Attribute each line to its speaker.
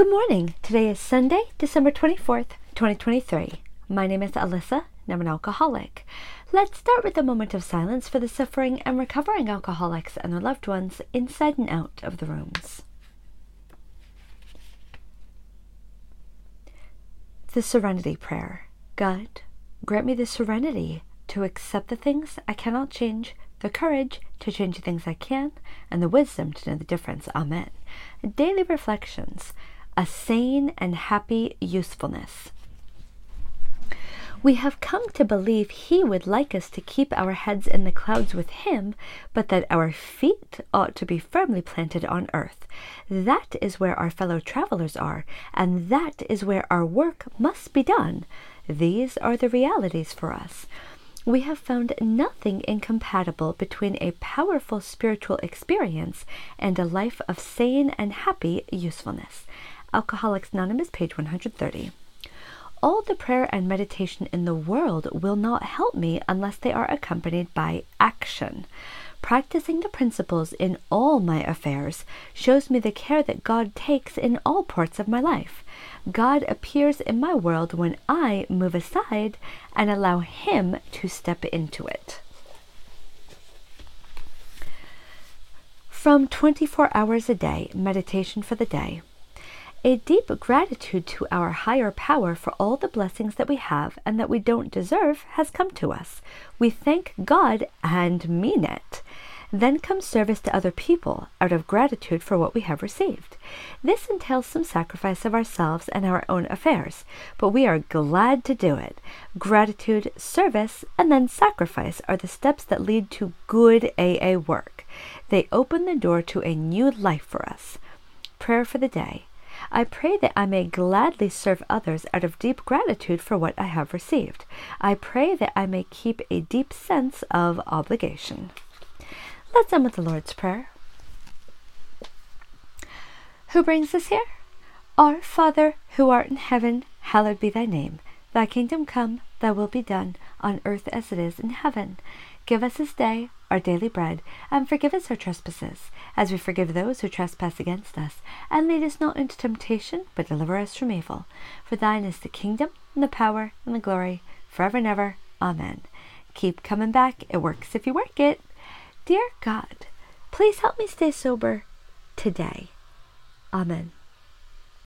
Speaker 1: Good morning. Today is Sunday, December 24th, 2023. My name is Alyssa, and I'm an alcoholic. Let's start with a moment of silence for the suffering and recovering alcoholics and their loved ones inside and out of the rooms. The Serenity Prayer God, grant me the serenity to accept the things I cannot change, the courage to change the things I can, and the wisdom to know the difference. Amen. Daily Reflections A Sane and Happy Usefulness. We have come to believe He would like us to keep our heads in the clouds with Him, but that our feet ought to be firmly planted on earth. That is where our fellow travelers are, and that is where our work must be done. These are the realities for us. We have found nothing incompatible between a powerful spiritual experience and a life of sane and happy usefulness. Alcoholics Anonymous, page 130 all the prayer and meditation in the world will not help me unless they are accompanied by action. Practicing the principles in all my affairs shows me the care that God takes in all parts of my life. God appears in my world when I move aside and allow Him to step into it. From 24 hours a day, meditation for the day. A deep gratitude to our higher power for all the blessings that we have and that we don't deserve has come to us. We thank God and mean it. Then comes service to other people out of gratitude for what we have received. This entails some sacrifice of ourselves and our own affairs, but we are glad to do it. Gratitude, service, and then sacrifice are the steps that lead to good AA work. They open the door to a new life for us. Prayer for the day. I pray that I may gladly serve others out of deep gratitude for what I have received. I pray that I may keep a deep sense of obligation. Let's end with the Lord's Prayer. Who brings us here? Our Father, who art in heaven, hallowed be thy name. Thy kingdom come, thy will be done, on earth as it is in heaven. Give us this day our daily bread, and forgive us our trespasses, as we forgive those who trespass against us. And lead us not into temptation, but deliver us from evil. For thine is the kingdom, and the power, and the glory, forever and ever. Amen. Keep coming back. It works if you work it. Dear God, please help me stay sober today. Amen.